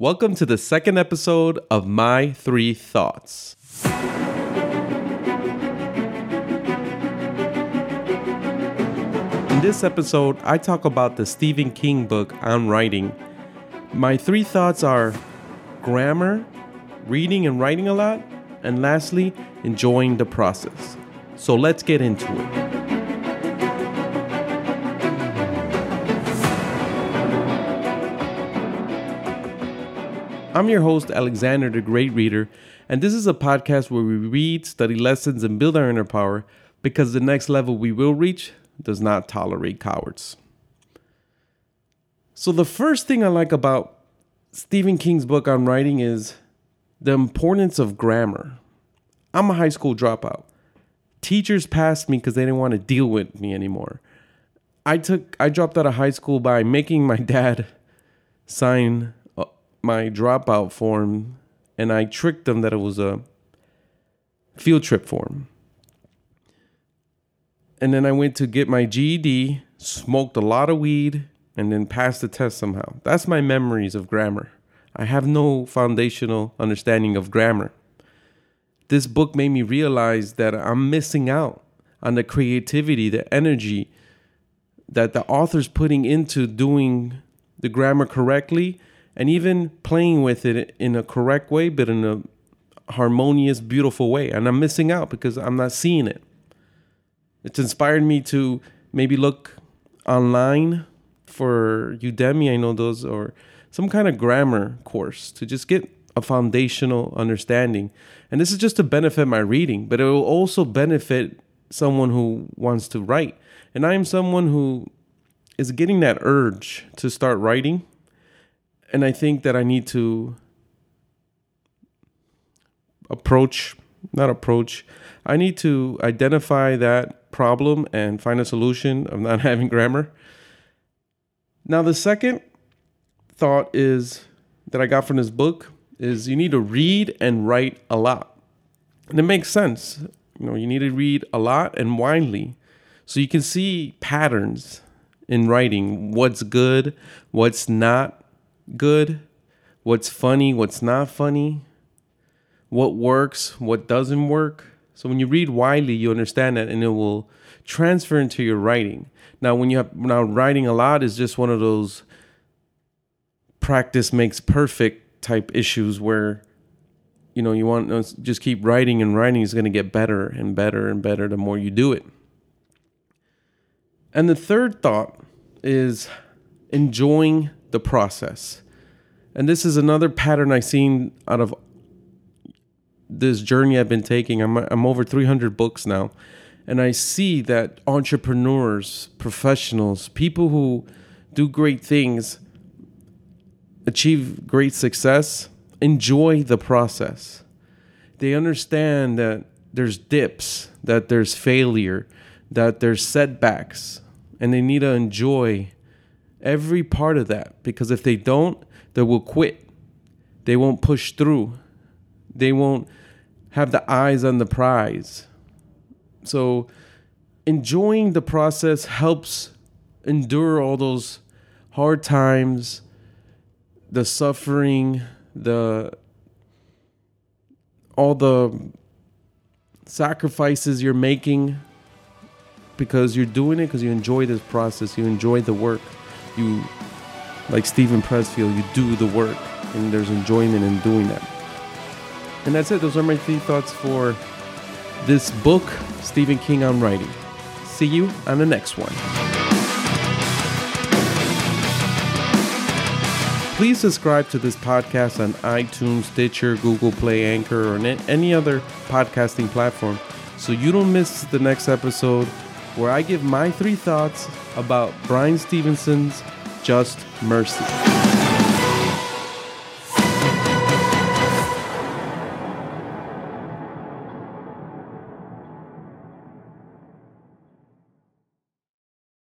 Welcome to the second episode of My Three Thoughts. In this episode, I talk about the Stephen King book on writing. My three thoughts are grammar, reading and writing a lot, and lastly, enjoying the process. So let's get into it. I'm your host, Alexander the Great Reader, and this is a podcast where we read, study lessons, and build our inner power because the next level we will reach does not tolerate cowards. So, the first thing I like about Stephen King's book on writing is the importance of grammar. I'm a high school dropout. Teachers passed me because they didn't want to deal with me anymore. I took I dropped out of high school by making my dad sign my dropout form and I tricked them that it was a field trip form. And then I went to get my GED, smoked a lot of weed, and then passed the test somehow. That's my memories of grammar. I have no foundational understanding of grammar. This book made me realize that I'm missing out on the creativity, the energy that the author's putting into doing the grammar correctly and even playing with it in a correct way, but in a harmonious, beautiful way. And I'm missing out because I'm not seeing it. It's inspired me to maybe look online for Udemy, I know those, or some kind of grammar course to just get a foundational understanding. And this is just to benefit my reading, but it will also benefit someone who wants to write. And I am someone who is getting that urge to start writing and I think that I need to approach, not approach, I need to identify that problem and find a solution of not having grammar. Now, the second thought is that I got from this book is you need to read and write a lot. And it makes sense. You know, you need to read a lot and widely so you can see patterns in writing what's good, what's not good, what's funny, what's not funny, what works, what doesn't work. So when you read widely, you understand that and it will transfer into your writing. Now, when you have now writing a lot is just one of those practice makes perfect type issues where you know you want to just keep writing and writing is going to get better and better and better the more you do it. And the third thought is enjoying the process. And this is another pattern I've seen out of this journey I've been taking. I'm, I'm over 300 books now. And I see that entrepreneurs, professionals, people who do great things, achieve great success, enjoy the process. They understand that there's dips, that there's failure, that there's setbacks, and they need to enjoy every part of that because if they don't, they will quit. They won't push through. They won't have the eyes on the prize. So, enjoying the process helps endure all those hard times, the suffering, the all the sacrifices you're making because you're doing it because you enjoy this process, you enjoy the work you, like Steven Pressfield, you do the work and there's enjoyment in doing that. And that's it. Those are my three thoughts for this book, Stephen King on Writing. See you on the next one. Please subscribe to this podcast on iTunes, Stitcher, Google Play, Anchor, or any other podcasting platform so you don't miss the next episode where I give my three thoughts about Bryan Stevenson's Just Mercy.